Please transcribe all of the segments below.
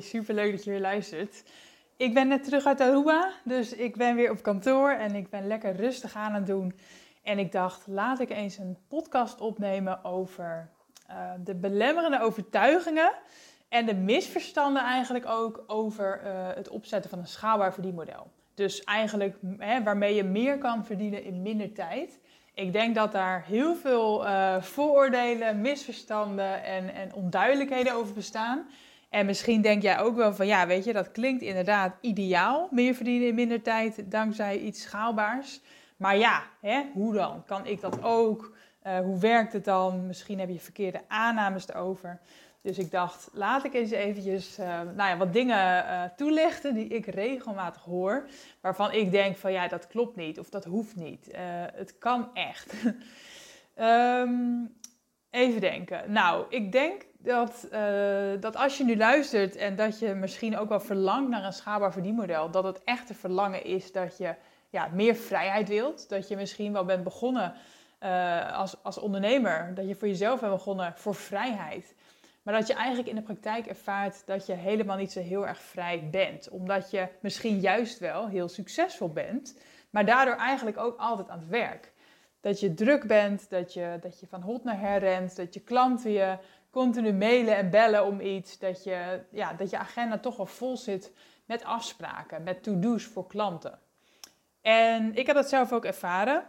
Super leuk dat je weer luistert. Ik ben net terug uit Aruba, dus ik ben weer op kantoor en ik ben lekker rustig aan het doen. En ik dacht, laat ik eens een podcast opnemen over uh, de belemmerende overtuigingen en de misverstanden eigenlijk ook over uh, het opzetten van een schaalbaar verdienmodel. Dus eigenlijk hè, waarmee je meer kan verdienen in minder tijd. Ik denk dat daar heel veel uh, vooroordelen, misverstanden en, en onduidelijkheden over bestaan. En misschien denk jij ook wel van ja, weet je, dat klinkt inderdaad ideaal. Meer verdienen in minder tijd dankzij iets schaalbaars. Maar ja, hè, hoe dan? Kan ik dat ook? Uh, hoe werkt het dan? Misschien heb je verkeerde aannames erover. Dus ik dacht, laat ik eens eventjes uh, nou ja, wat dingen uh, toelichten die ik regelmatig hoor. Waarvan ik denk van ja, dat klopt niet of dat hoeft niet. het kan echt. um, even denken. Nou, ik denk dat, uh, dat als je nu luistert en dat je misschien ook wel verlangt naar een schaalbaar verdienmodel, dat het echte verlangen is dat je ja, meer vrijheid wilt. Dat je misschien wel bent begonnen uh, als, als ondernemer, dat je voor jezelf bent begonnen voor vrijheid. Maar dat je eigenlijk in de praktijk ervaart dat je helemaal niet zo heel erg vrij bent. Omdat je misschien juist wel heel succesvol bent, maar daardoor eigenlijk ook altijd aan het werk. Dat je druk bent, dat je, dat je van hot naar her rent, dat je klanten je continu mailen en bellen om iets. Dat je, ja, dat je agenda toch wel vol zit met afspraken, met to-do's voor klanten. En ik heb dat zelf ook ervaren.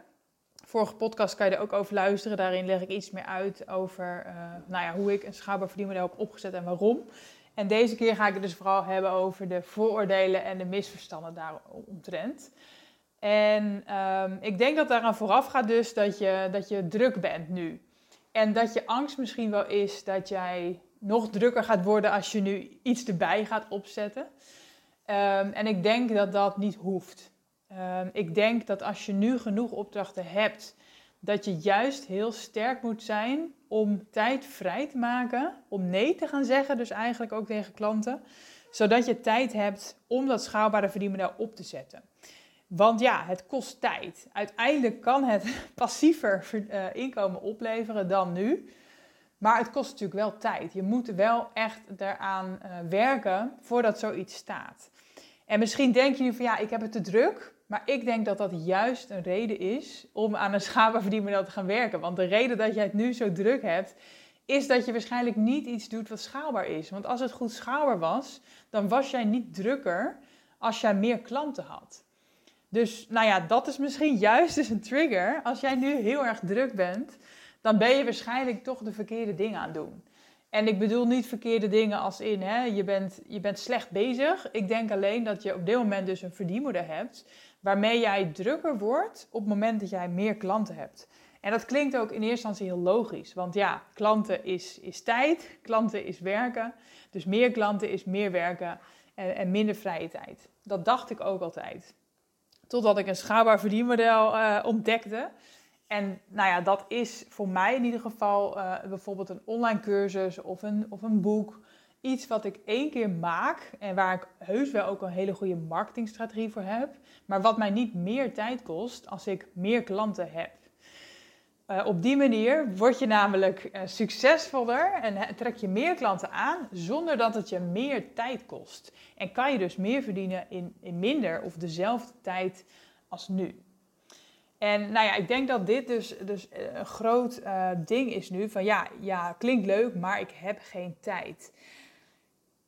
Vorige podcast kan je er ook over luisteren. Daarin leg ik iets meer uit over uh, nou ja, hoe ik een schaalbaar verdienmodel heb opgezet en waarom. En deze keer ga ik het dus vooral hebben over de vooroordelen en de misverstanden daaromtrent. En um, ik denk dat daaraan vooraf gaat dus dat je, dat je druk bent nu. En dat je angst misschien wel is dat jij nog drukker gaat worden als je nu iets erbij gaat opzetten. Um, en ik denk dat dat niet hoeft. Um, ik denk dat als je nu genoeg opdrachten hebt, dat je juist heel sterk moet zijn om tijd vrij te maken, om nee te gaan zeggen, dus eigenlijk ook tegen klanten, zodat je tijd hebt om dat schaalbare verdienmodel op te zetten. Want ja, het kost tijd. Uiteindelijk kan het passiever uh, inkomen opleveren dan nu. Maar het kost natuurlijk wel tijd. Je moet wel echt eraan uh, werken voordat zoiets staat. En misschien denk je nu van ja, ik heb het te druk. Maar ik denk dat dat juist een reden is om aan een schaalbaar te gaan werken. Want de reden dat jij het nu zo druk hebt, is dat je waarschijnlijk niet iets doet wat schaalbaar is. Want als het goed schaalbaar was, dan was jij niet drukker als jij meer klanten had. Dus nou ja, dat is misschien juist dus een trigger. Als jij nu heel erg druk bent, dan ben je waarschijnlijk toch de verkeerde dingen aan het doen. En ik bedoel niet verkeerde dingen als in, hè, je, bent, je bent slecht bezig. Ik denk alleen dat je op dit moment dus een verdienmodel hebt, waarmee jij drukker wordt op het moment dat jij meer klanten hebt. En dat klinkt ook in eerste instantie heel logisch, want ja, klanten is, is tijd, klanten is werken. Dus meer klanten is meer werken en, en minder vrije tijd. Dat dacht ik ook altijd. Totdat ik een schaalbaar verdienmodel uh, ontdekte. En nou ja, dat is voor mij in ieder geval uh, bijvoorbeeld een online cursus of een, of een boek. Iets wat ik één keer maak en waar ik heus wel ook een hele goede marketingstrategie voor heb. Maar wat mij niet meer tijd kost als ik meer klanten heb. Uh, op die manier word je namelijk uh, succesvoller en trek je meer klanten aan zonder dat het je meer tijd kost. En kan je dus meer verdienen in, in minder of dezelfde tijd als nu. En nou ja, ik denk dat dit dus, dus een groot ding is nu. Van ja, ja, klinkt leuk, maar ik heb geen tijd.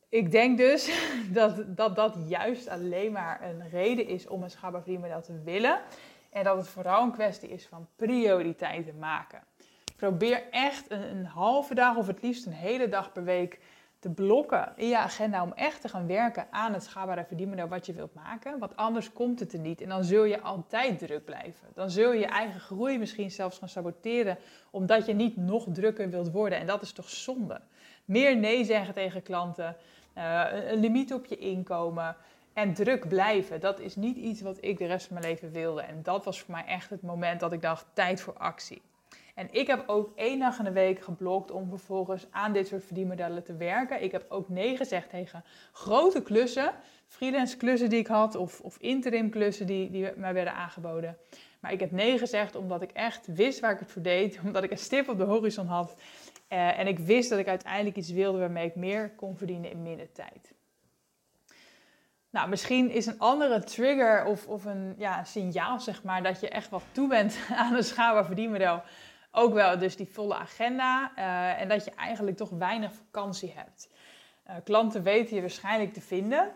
Ik denk dus dat, dat dat juist alleen maar een reden is om een verdienmodel te willen. En dat het vooral een kwestie is van prioriteiten maken. Probeer echt een, een, halve dag of het liefst een hele dag per week te blokken in je agenda om echt te gaan werken aan het schaalbare verdienmodel wat je wilt maken. Want anders komt het er niet en dan zul je altijd druk blijven. Dan zul je je eigen groei misschien zelfs gaan saboteren omdat je niet nog drukker wilt worden. En dat is toch zonde. meer nee zeggen tegen klanten, uh, een limiet op je inkomen en druk blijven. Dat is niet iets wat ik de rest van mijn leven wilde. En dat was voor mij echt het moment dat ik dacht, tijd voor actie. En ik heb ook één dag in de week geblokt om vervolgens aan dit soort verdienmodellen te werken. Ik heb ook nee gezegd tegen grote klussen, freelance klussen die ik had of, of interim klussen die, die mij werden aangeboden. Maar ik heb nee gezegd omdat ik echt wist waar ik het voor deed, omdat ik een stip op de horizon had. Uh, en ik wist dat ik uiteindelijk iets wilde waarmee ik meer kon verdienen in minder tijd. Nou, misschien is een andere trigger of, of een ja, signaal, zeg maar, dat je echt wat toe bent aan een schaalbaar verdienmodel ook wel dus die volle agenda uh, en dat je eigenlijk toch weinig vakantie hebt. Uh, klanten weten je waarschijnlijk te vinden,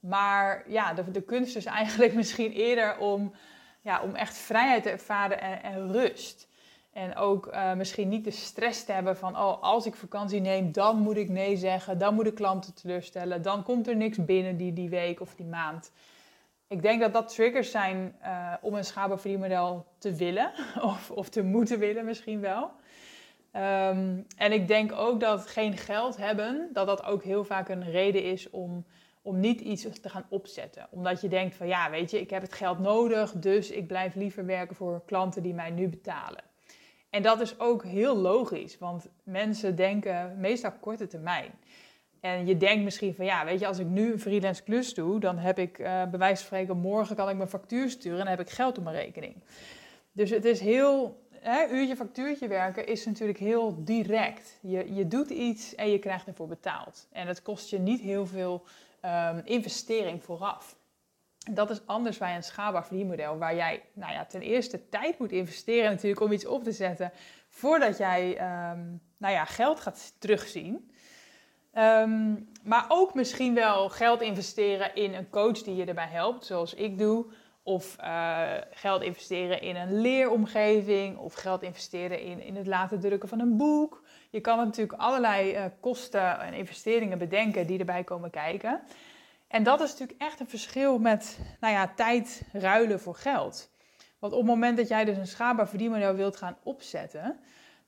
maar ja, de, de kunst is eigenlijk misschien eerder om, ja, om echt vrijheid te ervaren en, en rust. En ook uh, misschien niet de stress te hebben van, oh, als ik vakantie neem, dan moet ik nee zeggen, dan moet ik klanten teleurstellen, dan komt er niks binnen die, die week of die maand ik denk dat dat triggers zijn uh, om een schaalbaar verdienmodel te willen of, of te moeten willen misschien wel. Um, en ik denk ook dat geen geld hebben, dat dat ook heel vaak een reden is om, om niet iets te gaan opzetten. Omdat je denkt van ja, weet je, ik heb het geld nodig, dus ik blijf liever werken voor klanten die mij nu betalen. En dat is ook heel logisch, want mensen denken meestal korte termijn. En je denkt misschien van ja, weet je, als ik nu een freelance klus doe, dan heb ik uh, bij wijze van spreken morgen kan ik mijn factuur sturen en dan heb ik geld op mijn rekening. Dus het is heel, hè, uurtje factuurtje werken is natuurlijk heel direct. Je, je doet iets en je krijgt ervoor betaald. En het kost je niet heel veel um, investering vooraf. Dat is anders bij een schaalbaar verdienmodel, waar jij nou ja, ten eerste tijd moet investeren natuurlijk om iets op te zetten voordat jij um, nou ja, geld gaat terugzien. Um, maar ook misschien wel geld investeren in een coach die je erbij helpt, zoals ik doe. Of uh, geld investeren in een leeromgeving. Of geld investeren in, in het laten drukken van een boek. Je kan natuurlijk allerlei uh, kosten en investeringen bedenken die erbij komen kijken. En dat is natuurlijk echt een verschil met nou ja, tijd ruilen voor geld. Want op het moment dat jij dus een schaalbaar verdienmodel wilt gaan opzetten,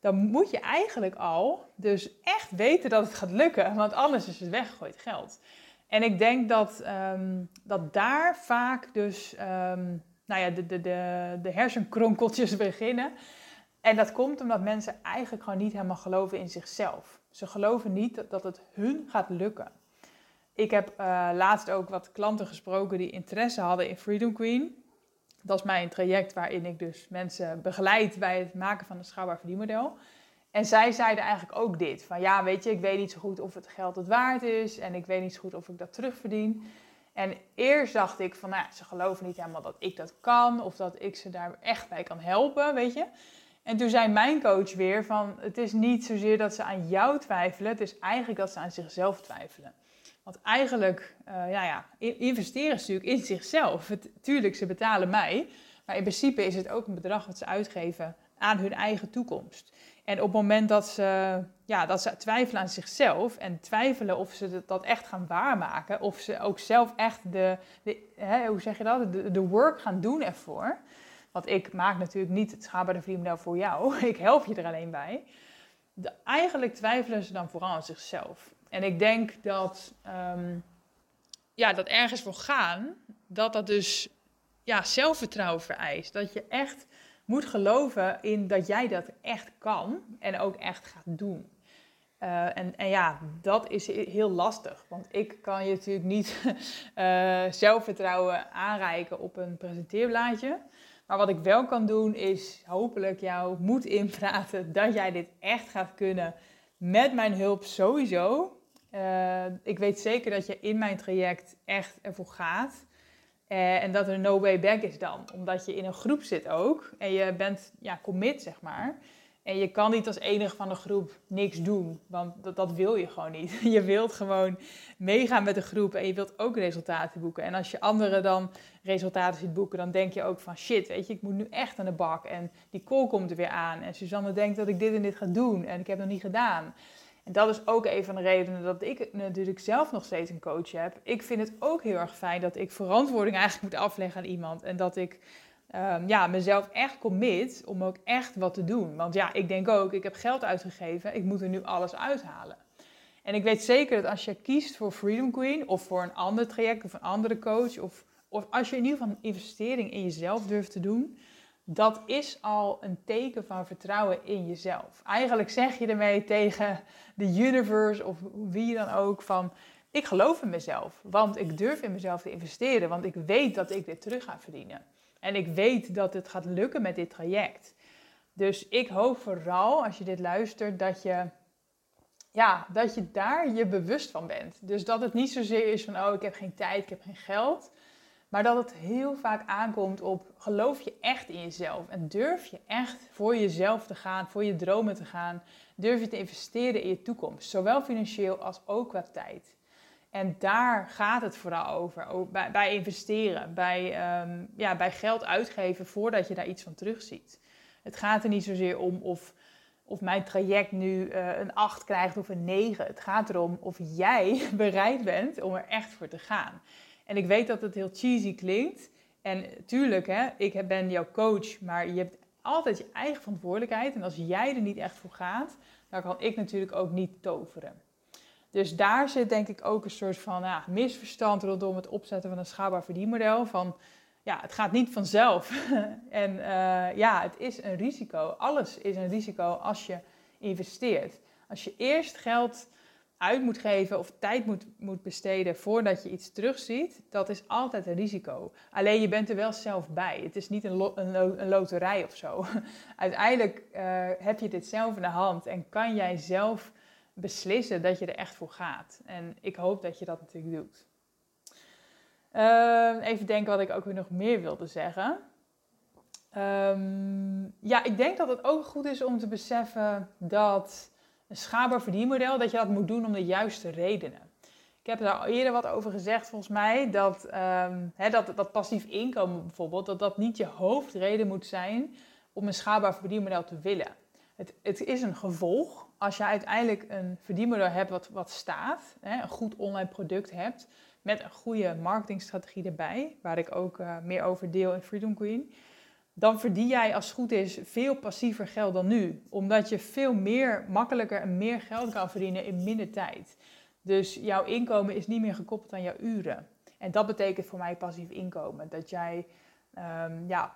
dan moet je eigenlijk al dus echt weten dat het gaat lukken, want anders is het weggegooid geld. En ik denk dat, um, dat daar vaak dus um, nou ja, de, de, de, de hersenkronkeltjes beginnen. En dat komt omdat mensen eigenlijk gewoon niet helemaal geloven in zichzelf. Ze geloven niet dat het hun gaat lukken. Ik heb uh, laatst ook wat klanten gesproken die interesse hadden in Freedom Queen. Dat is mijn traject waarin ik dus mensen begeleid bij het maken van een schaalbaar verdienmodel. En zij zeiden eigenlijk ook dit: van ja, weet je, ik weet niet zo goed of het geld het waard is en ik weet niet zo goed of ik dat terugverdien. En eerst dacht ik van, nou, ze geloven niet helemaal dat ik dat kan of dat ik ze daar echt bij kan helpen, weet je. En toen zei mijn coach weer van, het is niet zozeer dat ze aan jou twijfelen, het is eigenlijk dat ze aan zichzelf twijfelen. Want eigenlijk, uh, ja, ja, investeren ze natuurlijk in zichzelf. Het, tuurlijk, ze betalen mij. Maar in principe is het ook een bedrag wat ze uitgeven aan hun eigen toekomst. En op het moment dat ze, ja, dat ze twijfelen aan zichzelf en twijfelen of ze dat echt gaan waarmaken, of ze ook zelf echt de, de hè, hoe zeg je dat, de, de work gaan doen ervoor. Want ik maak natuurlijk niet het schaalbare verdienmodel voor jou, ik help je er alleen bij. De, eigenlijk twijfelen ze dan vooral aan zichzelf. En ik denk dat, um, ja, dat ergens voor gaan, dat dat dus ja, zelfvertrouwen vereist. Dat je echt moet geloven in dat jij dat echt kan en ook echt gaat doen. Uh, en, en, ja, dat is heel lastig. Want ik kan je natuurlijk niet uh, zelfvertrouwen aanreiken op een presenteerblaadje. Maar wat ik wel kan doen is hopelijk jou moed inpraten dat jij dit echt gaat kunnen. Met mijn hulp sowieso. Uh, ik weet zeker dat je in mijn traject echt ervoor gaat. Uh, en dat er no way back is dan. Omdat je in een groep zit ook. En je bent ja, commit, zeg maar. En je kan niet als enige van de groep niks doen. Want dat, dat wil je gewoon niet. Je wilt gewoon meegaan met de groep. En je wilt ook resultaten boeken. En als je anderen dan resultaten ziet boeken, dan denk je ook van shit, weet je, ik moet nu echt aan de bak. En die call komt er weer aan. En Suzanne denkt dat ik dit en dit ga doen. En ik heb het nog niet gedaan. Dat is ook een van de redenen dat ik natuurlijk zelf nog steeds een coach heb. Ik vind het ook heel erg fijn dat ik verantwoording eigenlijk moet afleggen aan iemand. En dat ik um, ja, mezelf echt commit om ook echt wat te doen. Want ja, ik denk ook, ik heb geld uitgegeven, ik moet er nu alles uithalen. En ik weet zeker dat als je kiest voor Freedom Queen of voor een ander traject of een andere coach, of, of als je in ieder geval een investering in jezelf durft te doen, dat is al een teken van vertrouwen in jezelf. Eigenlijk zeg je ermee tegen de universe of wie dan ook van ik geloof in mezelf, want ik durf in mezelf te investeren, want ik weet dat ik dit terug ga verdienen. En ik weet dat het gaat lukken met dit traject. Dus ik hoop vooral als je dit luistert dat je, ja, dat je daar je bewust van bent. Dus dat het niet zozeer is van, oh ik heb geen tijd, ik heb geen geld. Maar dat het heel vaak aankomt op geloof je echt in jezelf en durf je echt voor jezelf te gaan, voor je dromen te gaan. Durf je te investeren in je toekomst, zowel financieel als ook qua tijd. En daar gaat het vooral over, bij, investeren, bij, ehm, ja, bij geld uitgeven voordat je daar iets van terugziet. Het gaat er niet zozeer om of, of mijn traject nu uh, een 8 krijgt of een 9. Het gaat erom of jij bereid bent om er echt voor te gaan. En ik weet dat het heel cheesy klinkt. En tuurlijk, hè, ik ben jouw coach, maar je hebt altijd je eigen verantwoordelijkheid. En als jij er niet echt voor gaat, dan kan ik natuurlijk ook niet toveren. Dus daar zit denk ik ook een soort van ja, misverstand rondom het opzetten van een schaalbaar verdienmodel. Van ja, het gaat niet vanzelf. en uh, ja, het is een risico. Alles is een risico als je investeert. Als je eerst geld uit moet geven of tijd moet, moet besteden voordat je iets terugziet, dat is altijd een risico. Alleen je bent er wel zelf bij. Het is niet een, een, een loterij of zo. Uiteindelijk uh, heb je dit zelf in de hand en kan jij zelf beslissen dat je er echt voor gaat. En ik hoop dat je dat natuurlijk doet. Uh, even denken wat ik ook weer nog meer wilde zeggen. Um, ja, ik denk dat het ook goed is om te beseffen dat een schaalbaar verdienmodel, dat je dat moet doen om de juiste redenen. Ik heb daar eerder wat over gezegd, volgens mij, dat, um, dat, dat passief inkomen bijvoorbeeld, dat dat niet je hoofdreden moet zijn om een schaalbaar verdienmodel te willen. Het, het is een gevolg. Als je uiteindelijk een verdienmodel hebt wat, wat staat, een goed online product hebt, met een goede marketingstrategie erbij, waar ik ook uh, meer over deel in Freedom Queen, dan verdien jij als het goed is veel passiever geld dan nu. Omdat je veel meer makkelijker en meer geld kan verdienen in minder tijd. Dus jouw inkomen is niet meer gekoppeld aan jouw uren. En dat betekent voor mij passief inkomen. Dat jij um, ja,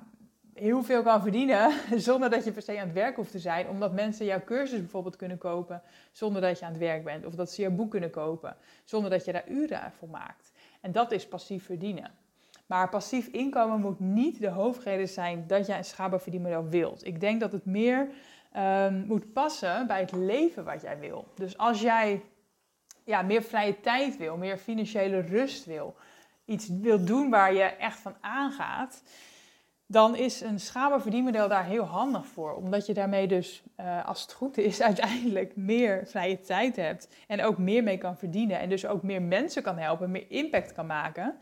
heel veel kan verdienen zonder dat je per se aan het werk hoeft te zijn. Omdat mensen jouw cursus bijvoorbeeld kunnen kopen zonder dat je aan het werk bent. Of dat ze jouw boek kunnen kopen zonder dat je daar uren voor maakt. En dat is passief verdienen. Maar passief inkomen moet niet de hoofdreden zijn dat jij een schaalbaar verdienmodel wilt. Ik denk dat het meer um, moet passen bij het leven wat jij wil. Dus als jij ja, meer vrije tijd wil, meer financiële rust wil, iets wil doen waar je echt van aangaat, dan is een schaalbaar daar heel handig voor. Omdat je daarmee dus, uh, als het goed is, uiteindelijk meer vrije tijd hebt. En ook meer mee kan verdienen. En dus ook meer mensen kan helpen, meer impact kan maken.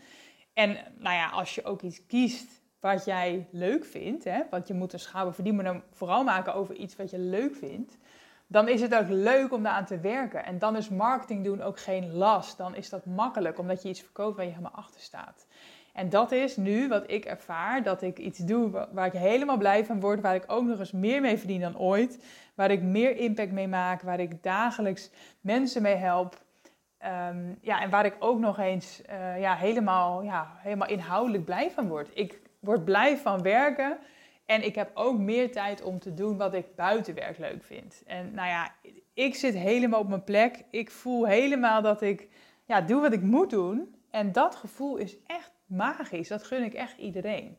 En nou ja, als je ook iets kiest wat jij leuk vindt, hè, want je moet een schaalbaar verdienmodel vooral maken over iets wat je leuk vindt. Dan is het ook leuk om daaraan te werken. En dan is marketing doen ook geen last. Dan is dat makkelijk, omdat je iets verkoopt waar je helemaal achter staat. En dat is nu wat ik ervaar, dat ik iets doe waar ik helemaal blij van word, waar ik ook nog eens meer mee verdien dan ooit, waar ik meer impact mee maak, waar ik dagelijks mensen mee help. Um, ja, en waar ik ook nog eens uh, ja, helemaal, ja, helemaal inhoudelijk blij van word. Ik word blij van werken en ik heb ook meer tijd om te doen wat ik buiten werk leuk vind. En nou ja, ik zit helemaal op mijn plek. Ik voel helemaal dat ik ja, doe wat ik moet doen. En dat gevoel is echt magisch. Dat gun ik echt iedereen.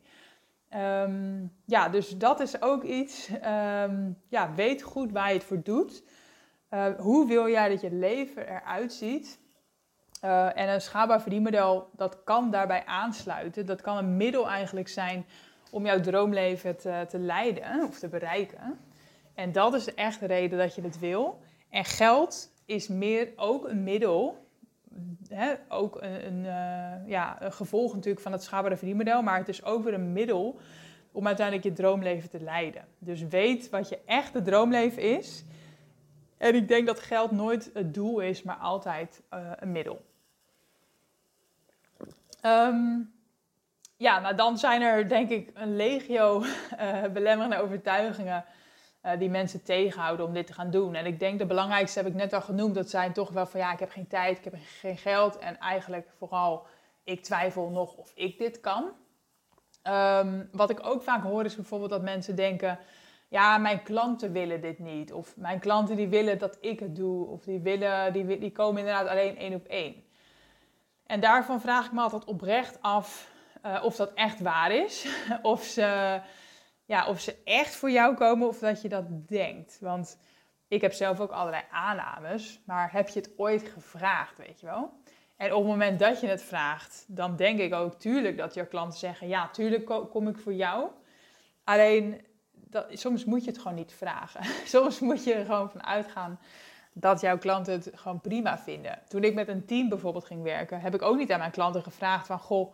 Um, ja, dus dat is ook iets. Um, ja, weet goed waar je het voor doet. Uh, hoe wil jij dat je leven eruit ziet? Uh, en een schaalbaar verdienmodel, dat kan daarbij aansluiten. Dat kan een middel eigenlijk zijn om jouw droomleven te, te leiden of te bereiken. En dat is echt de reden dat je het wil. En geld is meer ook een middel hè, ook een, een, uh, ja, een gevolg natuurlijk van het schaalbare verdienmodel, maar het is ook weer een middel om uiteindelijk je droomleven te leiden. Dus weet wat je echte droomleven is. En ik denk dat geld nooit het doel is, maar altijd uh, een middel. Um, ja, nou dan zijn er denk ik een legio uh, belemmerende overtuigingen uh, die mensen tegenhouden om dit te gaan doen. En ik denk de belangrijkste heb ik net al genoemd. Dat zijn toch wel van ja, ik heb geen tijd, ik heb geen geld. En eigenlijk vooral, ik twijfel nog of ik dit kan. Um, wat ik ook vaak hoor is bijvoorbeeld dat mensen denken... Ja, mijn klanten willen dit niet. Of mijn klanten die willen dat ik het doe. Of die, willen, die, die komen inderdaad alleen één op één. En daarvan vraag ik me altijd oprecht af uh, of dat echt waar is. of ze ja, of ze echt voor jou komen of dat je dat denkt. Want ik heb zelf ook allerlei aannames, maar heb je het ooit gevraagd, weet je wel? En op het moment dat je het vraagt, dan denk ik ook tuurlijk dat jouw klanten zeggen: Ja, tuurlijk kom ik voor jou. Alleen dat, soms moet je het gewoon niet vragen. soms moet je er gewoon van uitgaan dat jouw klanten het gewoon prima vinden. Toen ik met een team bijvoorbeeld ging werken, heb ik ook niet aan mijn klanten gevraagd van: Goh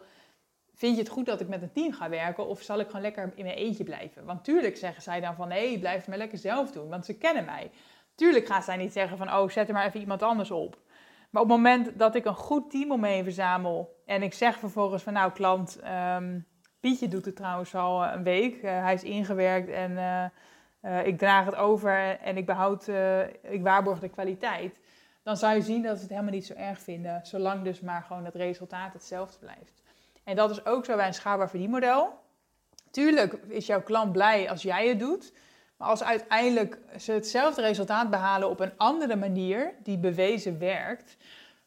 vind je het goed dat ik met een team ga werken of zal ik gewoon lekker in mijn eentje blijven? Want tuurlijk zeggen zij dan van nee, blijf het maar lekker zelf doen, want ze kennen mij. Tuurlijk gaan zij niet zeggen van oh, zet er maar even iemand anders op. Maar op het moment dat ik een goed team om me verzamel en ik zeg vervolgens van nou klant, um, Pietje doet het trouwens al eh, een week, uh, hij is ingewerkt en uh, ik draag het over en ik behoud, ik waarborg de kwaliteit. Dan zou je zien dat ze het helemaal niet zo erg vinden, zolang dus maar gewoon het resultaat hetzelfde blijft. En dat is ook zo bij een schaalbaar verdienmodel. Tuurlijk is jouw klant blij als jij het doet. Maar als uiteindelijk ze hetzelfde resultaat behalen op een andere manier, die bewezen werkt,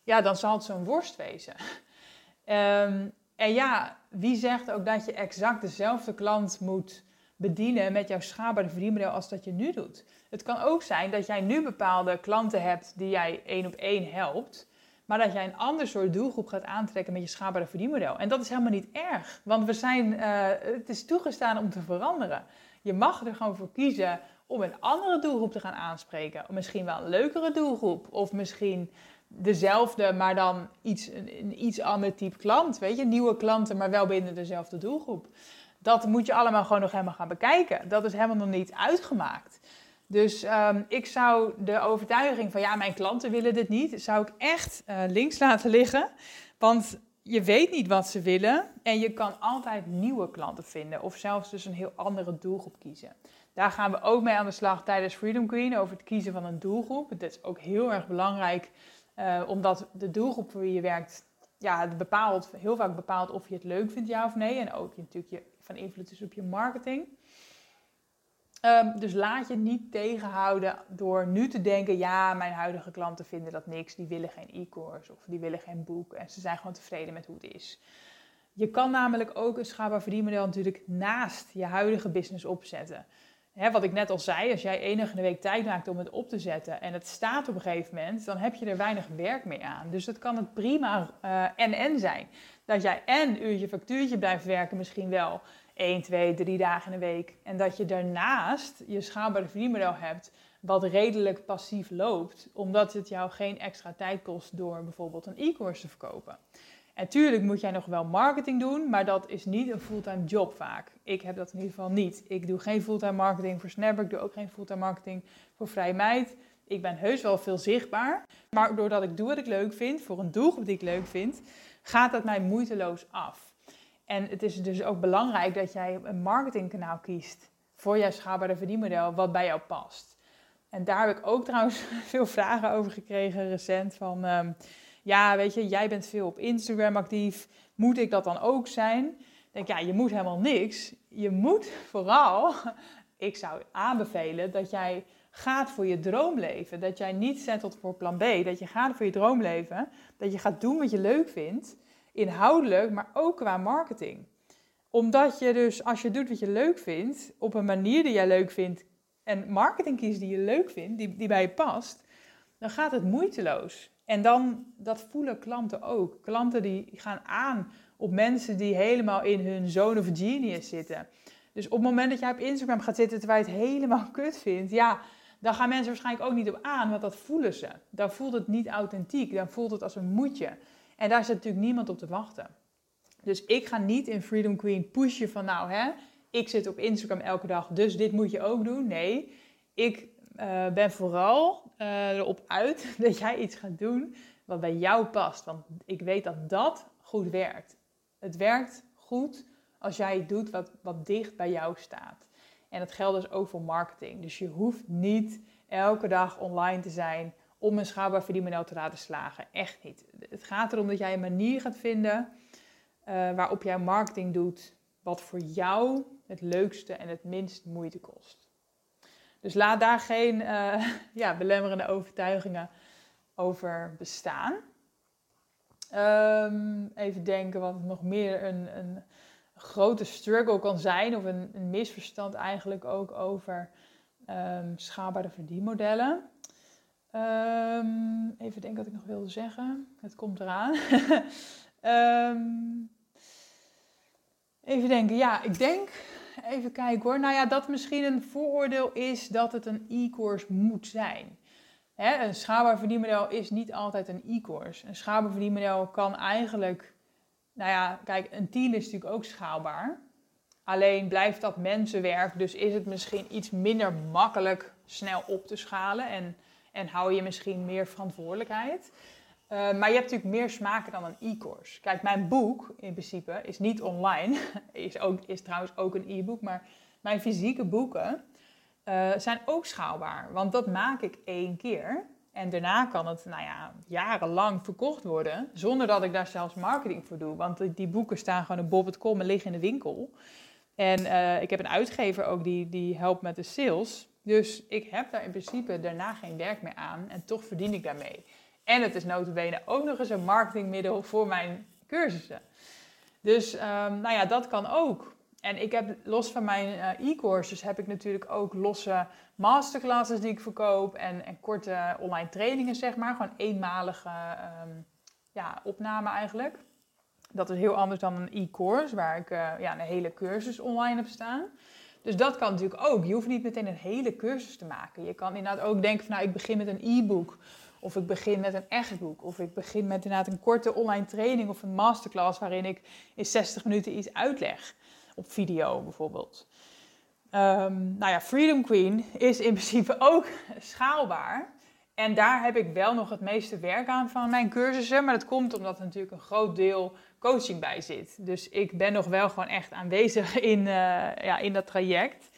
ja, dan zal het zo'n worst wezen. Ehm, en ja, wie zegt ook dat je exact dezelfde klant moet bedienen met jouw schaalbare verdienmodel als dat je nu doet? Het kan ook zijn dat jij nu bepaalde klanten hebt die jij één op één helpt maar dat jij een ander soort doelgroep gaat aantrekken met je schaalbare verdienmodel. En dat is helemaal niet erg, want we zijn, uh, het is toegestaan om te veranderen. Je mag er gewoon voor kiezen om een andere doelgroep te gaan aanspreken. Misschien wel een leukere doelgroep, of misschien dezelfde, maar dan iets, een, iets ander type klant. Weet je, nieuwe klanten, maar wel binnen dezelfde doelgroep. Dat moet je allemaal gewoon nog helemaal gaan bekijken. Dat is helemaal nog niet uitgemaakt. Dus um, ik zou de overtuiging van ja, mijn klanten willen dit niet, zou ik echt uh, links laten liggen. Want je weet niet wat ze willen en je kan altijd nieuwe klanten vinden of zelfs dus een heel andere doelgroep kiezen. Daar gaan we ook mee aan de slag tijdens Freedom Queen over het kiezen van een doelgroep. Dat is ook heel erg belangrijk, uh, omdat de doelgroep voor wie je werkt, ja, bepaalt, heel vaak bepaalt of je het leuk vindt, ja of nee. En ook natuurlijk je, van invloed is op je marketing. Um, dus laat je niet tegenhouden door nu te denken: ja, mijn huidige klanten vinden dat niks, die willen geen e-course of die willen geen boek en ze zijn gewoon tevreden met hoe het is. Je kan namelijk ook een schaalbaar verdienmodel natuurlijk naast je huidige business opzetten. He, wat ik net al zei, als jij enige week tijd maakt om het op te zetten en het staat op een gegeven moment, dan heb je er weinig werk mee aan. Dus dat kan het prima en-en uh, zijn. Dat jij en uurtje factuurtje blijft werken misschien wel, 1, 2, 3 dagen in de week. En dat je daarnaast je schaalbare verdienmodel hebt wat redelijk passief loopt, omdat het jou geen extra tijd kost door bijvoorbeeld een e-course te verkopen. En tuurlijk moet jij nog wel marketing doen, maar dat is niet een fulltime job vaak. Ik heb dat in ieder geval niet. Ik doe geen fulltime marketing voor Snapper, ik doe ook geen fulltime marketing voor Vrij Meid. Ik ben heus wel veel zichtbaar, maar doordat ik doe wat ik leuk vind, voor een doelgroep die ik leuk vind, gaat dat mij moeiteloos af. En het is dus ook belangrijk dat jij een marketingkanaal kiest voor jouw schaalbare verdienmodel wat bij jou past. En daar heb ik ook trouwens veel vragen over gekregen recent van... Um, ja, weet je, jij bent veel op Instagram actief. Moet ik dat dan ook zijn? Denk, ja, je moet helemaal niks. Je moet vooral, ik zou aanbevelen dat jij gaat voor je droomleven. Dat jij niet zettelt voor plan B. Dat je gaat voor je droomleven. Dat je gaat doen wat je leuk vindt inhoudelijk, maar ook qua marketing. Omdat je dus, als je doet wat je leuk vindt, op een manier die jij leuk vindt en marketing kiest die je leuk vindt, die, die bij je past, dan gaat het moeiteloos. En dan, dat voelen klanten ook. Klanten die gaan aan op mensen die helemaal in hun zone of genius zitten. Dus op het moment dat jij op Instagram gaat zitten terwijl je het helemaal kut vindt, ja, dan gaan mensen waarschijnlijk ook niet op aan, want dat voelen ze. Dan voelt het niet authentiek, dan voelt het als een moetje. En daar zit natuurlijk niemand op te wachten. Dus ik ga niet in Freedom Queen pushen van nou hè, ik zit op Instagram elke dag, dus dit moet je ook doen. Nee, ik uh, ben vooral uh, erop uit dat jij iets gaat doen wat bij jou past. Want ik weet dat dat goed werkt. Het werkt goed als jij doet wat, wat dicht bij jou staat. En dat geldt dus ook voor marketing. Dus je hoeft niet elke dag online te zijn om een schaalbaar verdienmodel te laten slagen. Echt niet. Het gaat erom dat jij een manier gaat vinden uh, waarop jij marketing doet wat voor jou het leukste en het minst moeite kost. Dus laat daar geen uh, ja, belemmerende overtuigingen over bestaan. Um, even denken wat nog meer een, een, grote struggle kan zijn, of een, een misverstand eigenlijk ook over um, schaalbare verdienmodellen. Um, even denken wat ik nog wilde zeggen. Het komt eraan. even denken, ja, ik denk even kijken hoor. Nou ja, dat misschien een vooroordeel is dat het een e-course moet zijn. Hè, een schaalbaar verdienmodel is niet altijd een e-course. Een schaalbaar verdienmodel kan eigenlijk, nou ja, kijk, een team is natuurlijk ook schaalbaar. Alleen blijft dat mensenwerk, dus is het misschien iets minder makkelijk snel op te schalen en, en hou je misschien meer verantwoordelijkheid. Uh, maar je hebt natuurlijk meer smaken dan een e-course. Kijk, mijn boek in principe is niet online. is, ook, is trouwens ook een e-book. Maar mijn fysieke boeken uh, zijn ook schaalbaar. Want dat maak ik één keer. En daarna kan het nou ja, jarenlang verkocht worden. Zonder dat ik daar zelfs marketing voor doe. Want die boeken staan gewoon op bob.com en liggen in de winkel. En uh, ik heb een uitgever ook die, die helpt met de sales. Dus ik heb daar in principe daarna geen werk meer aan. En toch verdien ik daarmee. En het is notabene ook nog eens een marketingmiddel voor mijn cursussen. Dus um, nou ja, dat kan ook. En ik heb los van mijn uh, e-courses heb ik natuurlijk ook losse masterclasses die ik verkoop en, en korte online trainingen, zeg maar. Gewoon eenmalige um, ja, opname eigenlijk. Dat is heel anders dan een e-course, waar ik uh, ja, een hele cursus online heb staan. Dus dat kan natuurlijk ook. Je hoeft niet meteen een hele cursus te maken. Je kan inderdaad ook denken van nou, ik begin met een e-book. Of ik begin met een echt boek. Of ik begin met inderdaad een korte online training of een masterclass waarin ik in 60 minuten iets uitleg. Op video bijvoorbeeld. Um, nou ja, Freedom Queen is in principe ook schaalbaar. En daar heb ik wel nog het meeste werk aan van mijn cursussen. Maar dat komt omdat er natuurlijk een groot deel coaching bij zit. Dus ik ben nog wel gewoon echt aanwezig in, uh, ja, in dat traject.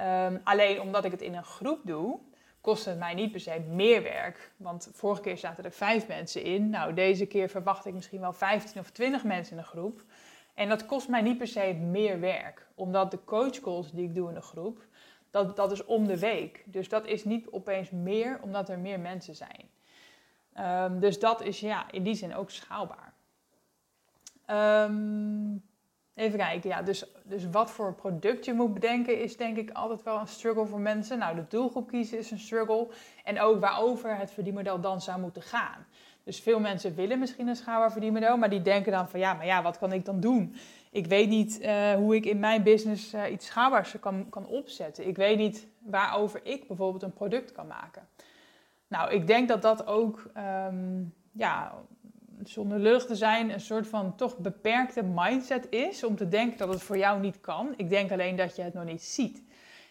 Um, alleen omdat ik het in een groep doe, kost het mij niet per se meer werk. Want vorige keer zaten er vijf mensen in. Nou, deze keer verwacht ik misschien wel 15 of 20 mensen in een groep. En dat kost mij niet per se meer werk. Omdat de coachcalls die ik doe in de groep, dat, dat is om de week. Dus dat is niet opeens meer omdat er meer mensen zijn. Um, dus dat is ja, in die zin ook schaalbaar. Um, Even kijken, ja, dus, dus wat voor product je moet bedenken is denk ik altijd wel een struggle voor mensen. Nou, de doelgroep kiezen is een struggle. En ook waarover het verdienmodel dan zou moeten gaan. Dus veel mensen willen misschien een schaalbaar verdienmodel, maar die denken dan van ja, maar ja, wat kan ik dan doen? Ik weet niet uh, hoe ik in mijn business uh, iets schaalbaars kan, kan opzetten. Ik weet niet waarover ik bijvoorbeeld een product kan maken. Nou, ik denk dat dat ook um, ja, zonder te zijn, een soort van toch beperkte mindset is om te denken dat het voor jou niet kan. Ik denk alleen dat je het nog niet ziet.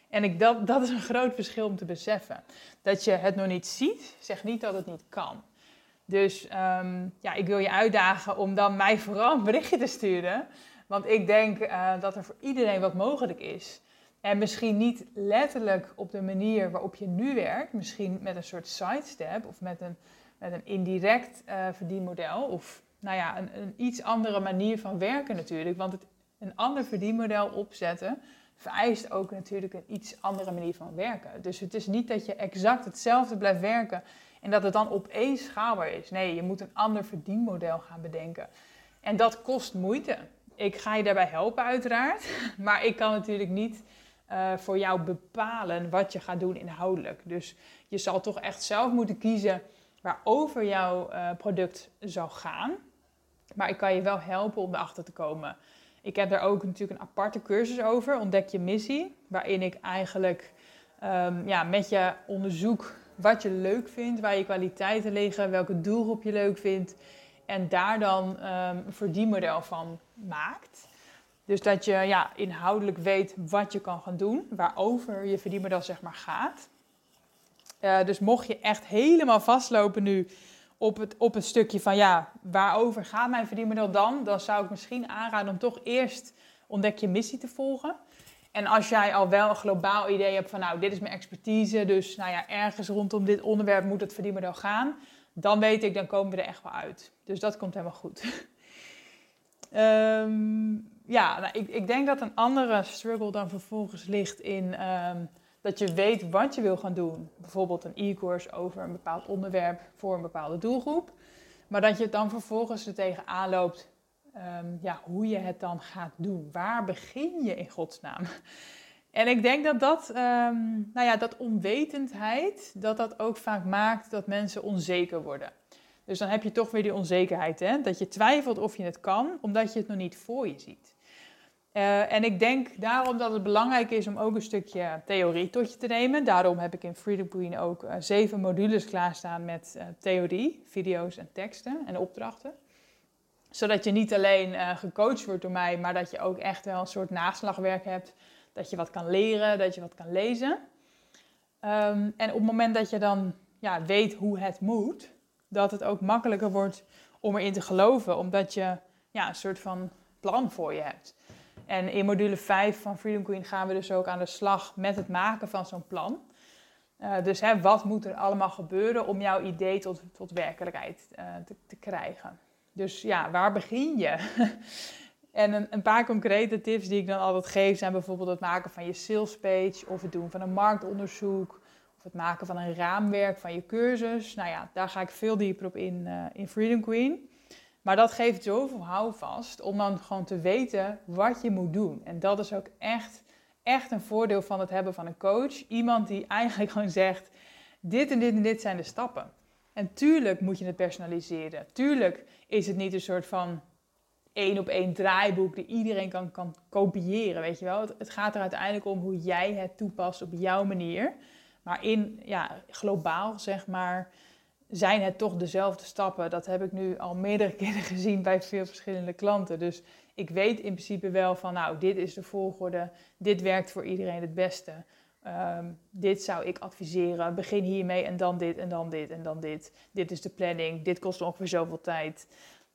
En ik, dat, dat is een groot verschil om te beseffen. Dat je het nog niet ziet, zegt niet dat het niet kan. Dus um, ja, ik wil je uitdagen om dan mij vooral een berichtje te sturen. Want ik denk uh, dat er voor iedereen wat mogelijk is. En misschien niet letterlijk op de manier waarop je nu werkt. Misschien met een soort sidestep of met een met een indirect uh, verdienmodel. Of nou ja, een, een, iets andere manier van werken natuurlijk. Want het, een ander verdienmodel opzetten vereist ook natuurlijk een iets andere manier van werken. Dus het is niet dat je exact hetzelfde blijft werken en dat het dan opeens schaalbaar is. Nee, je moet een ander verdienmodel gaan bedenken. En dat kost moeite. Ik ga je daarbij helpen uiteraard, maar ik kan natuurlijk niet uh, voor jou bepalen wat je gaat doen inhoudelijk. Dus je zal toch echt zelf moeten kiezen waarover jouw uh, product zou gaan. Maar ik kan je wel helpen om erachter te komen. Ik heb daar ook natuurlijk een aparte cursus over, Ontdek je missie. Waarin ik eigenlijk um, ja, met je onderzoek wat je leuk vindt, waar je kwaliteiten liggen, welke doelgroep je leuk vindt. En daar dan um, een verdienmodel van maakt. Dus dat je ja, inhoudelijk weet wat je kan gaan doen, waarover je verdienmodel zeg maar gaat. Uh, dus mocht je echt helemaal vastlopen nu op het, op het stukje van ja, waarover gaat mijn verdienmodel dan? Dan zou ik misschien aanraden om toch eerst ontdek je missie te volgen. En als jij al wel een globaal idee hebt van, nou, dit is mijn expertise, dus nou ja, ergens rondom dit onderwerp moet het verdienmodel gaan, dan weet ik, dan komen we er echt wel uit. Dus dat komt helemaal goed. Ehm, ja, nou, ik, ik, denk dat een andere struggle dan vervolgens ligt in ehm, dat je weet wat je wil gaan doen. Bijvoorbeeld een e-course over een bepaald onderwerp voor een bepaalde doelgroep. Maar dat je dan vervolgens er tegenaan loopt um, ja, hoe je het dan gaat doen. Waar begin je in godsnaam? En ik denk dat dat, um, nou ja, dat onwetendheid, dat dat ook vaak maakt dat mensen onzeker worden. Dus dan heb je toch weer die onzekerheid, hè? dat je twijfelt of je het kan, omdat je het nog niet voor je ziet. Uh, en ik denk daarom dat het belangrijk is om ook een stukje theorie tot je te nemen. Daarom heb ik in Freedom Queen ook uh, zeven modules klaarstaan met uh, theorie, video's en teksten en opdrachten zodat je niet alleen gecoacht wordt door mij, maar dat je ook echt wel een soort naslagwerk hebt. Dat je wat kan leren, dat je wat kan lezen. Um, en op het moment dat je dan ja, weet hoe het moet, dat het ook makkelijker wordt om erin te geloven, omdat je ja, een soort van plan voor je hebt. En in module 5 van Freedom Queen gaan we dus ook aan de slag met het maken van zo'n plan. Uh, dus hè, wat moet er allemaal gebeuren om jouw idee tot, tot werkelijkheid uh, te, te krijgen? Dus ja, waar begin je? en een, een, paar concrete tips die ik dan altijd geef zijn bijvoorbeeld het maken van je sales page of het doen van een marktonderzoek of het maken van een raamwerk van je cursus. Nou ja, daar ga ik veel dieper op in uh, in Freedom Queen. Maar dat geeft zoveel houvast om dan gewoon te weten wat je moet doen. En dat is ook echt, echt een voordeel van het hebben van een coach. Iemand die eigenlijk gewoon zegt, dit en dit en dit zijn de stappen. En tuurlijk moet je het personaliseren. Tuurlijk is het niet een soort van één op één draaiboek die iedereen kan, kan kopiëren, weet je wel. Het, het, gaat er uiteindelijk om hoe jij het toepast op jouw manier. Maar in, ja, globaal zeg maar, zijn het toch dezelfde stappen. Dat heb ik nu al meerdere keren gezien bij veel verschillende klanten. Dus ik weet in principe wel van, nou, dit is de volgorde, dit werkt voor iedereen het beste. Um, dit zou ik adviseren. Begin hiermee en dan dit en dan dit en dan dit. Dit is de planning. Dit kost ongeveer zoveel tijd.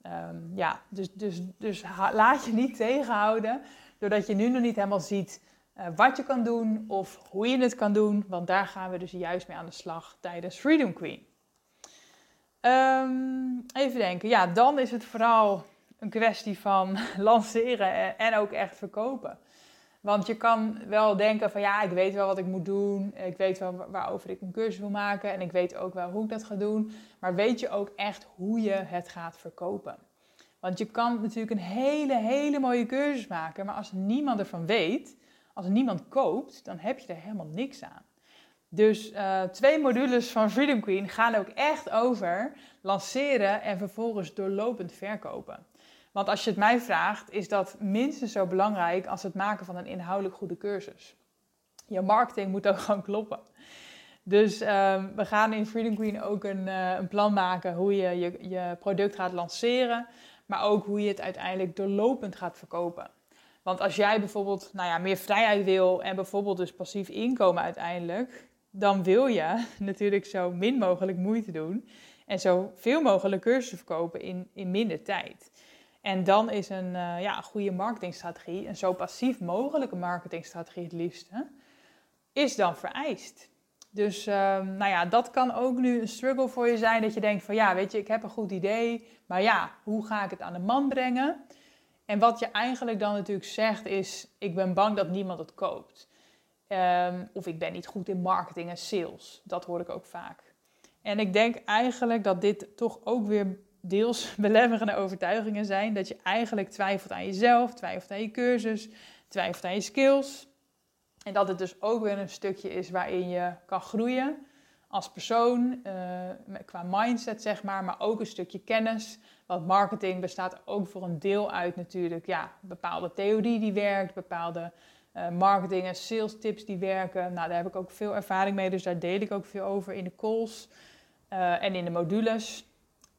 Um, ja, dus, dus, dus laat je niet tegenhouden doordat je nu nog niet helemaal ziet uh, wat je kan doen of hoe je het kan doen. Want daar gaan we dus juist mee aan de slag tijdens Freedom Queen. Um, even denken. Ja, dan is het vooral een kwestie van lanceren en ook echt verkopen. Want je kan wel denken van ja, ik weet wel wat ik moet doen. Ik weet wel waarover ik een cursus wil maken. En ik weet ook wel hoe ik dat ga doen. Maar weet je ook echt hoe je het gaat verkopen? Want je kan natuurlijk een hele, hele mooie cursus maken. Maar als niemand ervan weet, als niemand koopt, dan heb je er helemaal niks aan. Dus uh, twee modules van Freedom Queen gaan ook echt over lanceren en vervolgens doorlopend verkopen. Want als je het mij vraagt, is dat minstens zo belangrijk als het maken van een inhoudelijk goede cursus. Je marketing moet ook gewoon kloppen. Dus um, we gaan in Freedom Queen ook een, uh, een plan maken hoe je, je je product gaat lanceren, maar ook hoe je het uiteindelijk doorlopend gaat verkopen. Want als jij bijvoorbeeld nou ja, meer vrijheid wil en bijvoorbeeld dus passief inkomen uiteindelijk, dan wil je natuurlijk zo min mogelijk moeite doen en zo veel mogelijk cursussen verkopen in, in minder tijd. En dan is een uh, ja, goede marketingstrategie, een zo passief mogelijke marketingstrategie het liefste, is dan vereist. Dus um, nou ja, dat kan ook nu een struggle voor je zijn. Dat je denkt van ja, weet je, ik heb een goed idee. Maar ja, hoe ga ik het aan de man brengen? En wat je eigenlijk dan natuurlijk zegt is, ik ben bang dat niemand het koopt. Um, of ik ben niet goed in marketing en sales. Dat hoor ik ook vaak. En ik denk eigenlijk dat dit toch ook weer deels belemmerende overtuigingen zijn. Dat je eigenlijk twijfelt aan jezelf, twijfelt aan je cursus, twijfelt aan je skills. En dat het dus ook weer een stukje is waarin je kan groeien als persoon, uh, qua mindset zeg maar, maar ook een stukje kennis. Want marketing bestaat ook voor een deel uit natuurlijk, ja, bepaalde theorie die werkt, bepaalde uh, marketing en sales tips die werken. Nou, daar heb ik ook veel ervaring mee, dus daar deel ik ook veel over in de calls uh, en in de modules.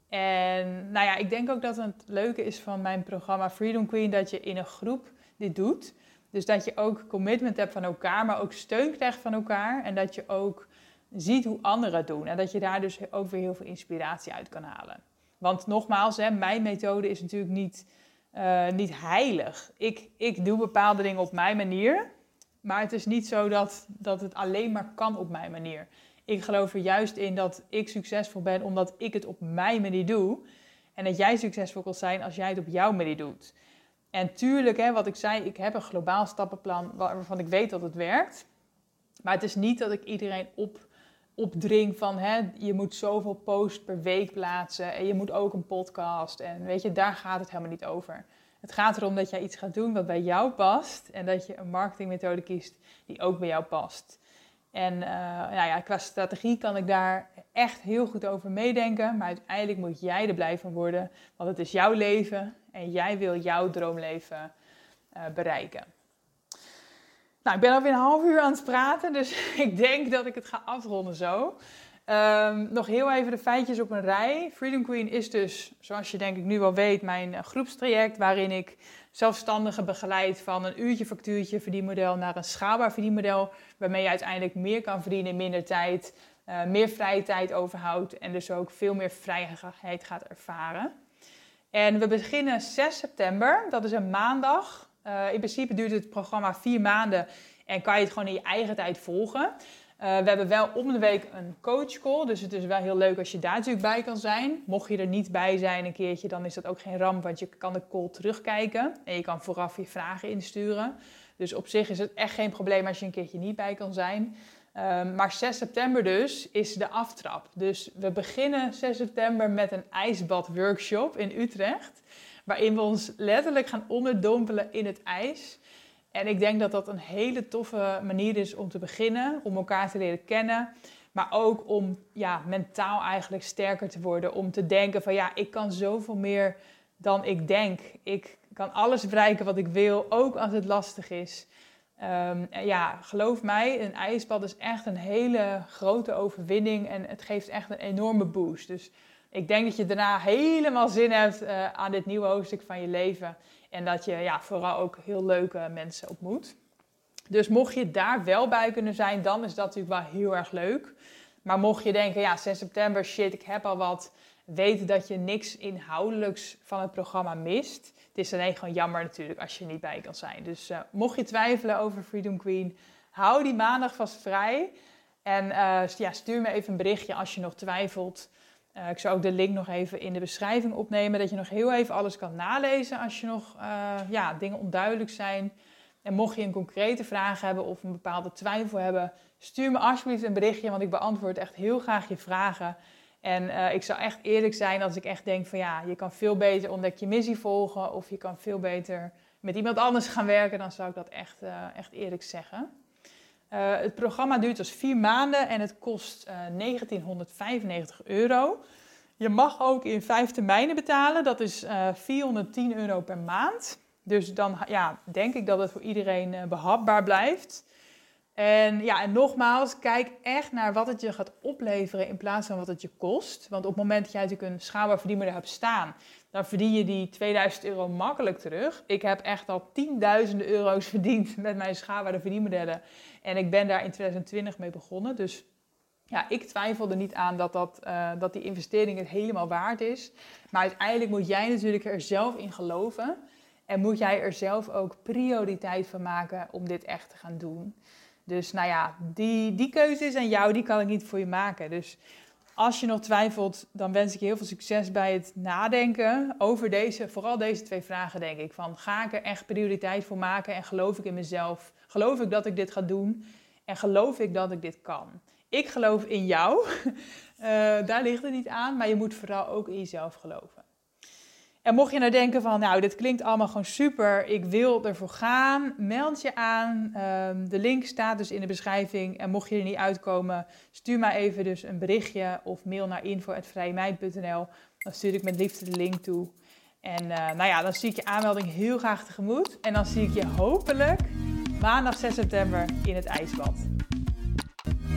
En nou ja, ik denk ook dat het leuke is van mijn programma Freedom Queen dat je in een groep dit doet. Dus dat je ook commitment hebt van elkaar, maar ook steun krijgt van elkaar. En dat je ook ziet hoe anderen het doen. En dat je daar dus ook weer heel veel inspiratie uit kan halen. Want nogmaals, hè, mijn methode is natuurlijk niet, uh, niet heilig. Ik, ik doe bepaalde dingen op mijn manier. Maar het is niet zo dat, dat het alleen maar kan op mijn manier. Ik geloof er juist in dat ik succesvol ben omdat ik het op mijn manier doe. En dat jij succesvol kan zijn als jij het op jouw manier doet. En tuurlijk, hè, wat ik zei, ik heb een globaal stappenplan waarvan ik weet dat het werkt. Maar het is niet dat ik iedereen op, opdring van hè, je moet zoveel posts per week plaatsen en je moet ook een podcast. En weet je, daar gaat het helemaal niet over. Het gaat erom dat jij iets gaat doen wat bij jou past en dat je een marketingmethode kiest die ook bij jou past. En uh, nou ja, qua strategie kan ik daar echt heel goed over meedenken. Maar uiteindelijk moet jij er blij van worden. Want het is jouw leven en jij wil jouw droomleven uh, bereiken. Nou, ik ben alweer een half uur aan het praten, dus ik denk dat ik het ga afronden zo. Um, nog heel even de feitjes op een rij. Freedom Queen is dus, zoals je denk ik nu wel weet, mijn uh, groepstraject waarin ik zelfstandigen begeleid van een uurtje factuurtje verdienmodel naar een schaalbaar verdienmodel, waarmee je uiteindelijk meer kan verdienen in minder tijd, uh, meer vrije tijd overhoudt en dus ook veel meer vrijheid gaat ervaren. En we beginnen 6 september, dat is een maandag. Uh, in principe duurt het programma vier maanden en kan je het gewoon in je eigen tijd volgen. Uh, we hebben wel om de week een coachcall, dus het is wel heel leuk als je daar natuurlijk bij kan zijn. Mocht je er niet bij zijn een keertje, dan is dat ook geen ramp, want je kan de call terugkijken en je kan vooraf je vragen insturen. Dus op zich is het echt geen probleem als je een keertje niet bij kan zijn. Um, maar 6 september dus is de aftrap. Dus we beginnen 6 september met een ijsbad workshop in Utrecht. Waarin we ons letterlijk gaan onderdompelen in het ijs. En ik denk dat dat een hele toffe manier is om te beginnen, om elkaar te leren kennen. Maar ook om ja, mentaal eigenlijk sterker te worden. Om te denken van ja, ik kan zoveel meer dan ik denk. Ik kan alles bereiken wat ik wil, ook als het lastig is. Um, ja, geloof mij, een ijsbad is echt een hele grote overwinning en het geeft echt een enorme boost. Dus ik denk dat je daarna helemaal zin hebt uh, aan dit nieuwe hoofdstuk van je leven. En dat je ja, vooral ook heel leuke mensen ontmoet. Dus mocht je daar wel bij kunnen zijn, dan is dat natuurlijk wel heel erg leuk. Maar mocht je denken, ja, 6 september, shit, ik heb al wat. Weet dat je niks inhoudelijks van het programma mist. Het is alleen gewoon jammer natuurlijk als je er niet bij kan zijn. Dus uh, mocht je twijfelen over Freedom Queen, hou die maandag vast vrij. En uh, ja, stuur me even een berichtje als je nog twijfelt. Uh, ik zou ook de link nog even in de beschrijving opnemen, dat je nog heel even alles kan nalezen als je nog ja, dingen onduidelijk zijn. En mocht je een concrete vraag hebben of een bepaalde twijfel hebben, stuur me alsjeblieft een berichtje, want ik beantwoord echt heel graag je vragen. En uh, ik zou echt eerlijk zijn als ik echt denk van ja, je kan veel beter ontdek je missie volgen of je kan veel beter met iemand anders gaan werken, dan zou ik dat echt, echt eerlijk zeggen. Uh, het programma duurt dus vier maanden en het kost 1995 euro. Je mag ook in vijf termijnen betalen, dat is 410 euro per maand. Dus dan ja, denk ik dat het voor iedereen behapbaar blijft. En ja, en nogmaals, kijk echt naar wat het je gaat opleveren in plaats van wat het je kost. Want op het moment dat jij natuurlijk een schaalbaar verdienmodel hebt staan, dan verdien je die 2000 euro makkelijk terug. Ik heb echt al tienduizenden euro's verdiend met mijn schaalbare verdienmodellen. En ik ben daar in 2020 mee begonnen. Dus ja, ik twijfel er niet aan dat, dat, uh, dat die investering het helemaal waard is. Maar uiteindelijk moet jij natuurlijk er zelf in geloven. En moet jij er zelf ook prioriteit van maken om dit echt te gaan doen. Dus nou ja, die, die keuze is aan jou, die kan ik niet voor je maken. Dus als je nog twijfelt, dan wens ik je heel veel succes bij het nadenken over deze, vooral deze twee vragen, denk ik. Van ga ik er echt prioriteit voor maken en geloof ik in mezelf? Geloof ik dat ik dit ga doen? En geloof ik dat ik dit kan? Ik geloof in jou. Uh, daar ligt het niet aan, maar je moet vooral ook in jezelf geloven. En mocht je nou denken van, nou, dit klinkt allemaal gewoon super, ik wil ervoor gaan, meld je aan. Um, de link staat dus in de beschrijving. En mocht je er niet uitkomen, stuur mij even dus een berichtje of mail naar info.vrijmeid.nl. Dan stuur ik met liefde de link toe. En uh, nou ja, dan zie ik je aanmelding heel graag tegemoet. En dan zie ik je hopelijk maandag 6 september in het ijsbad.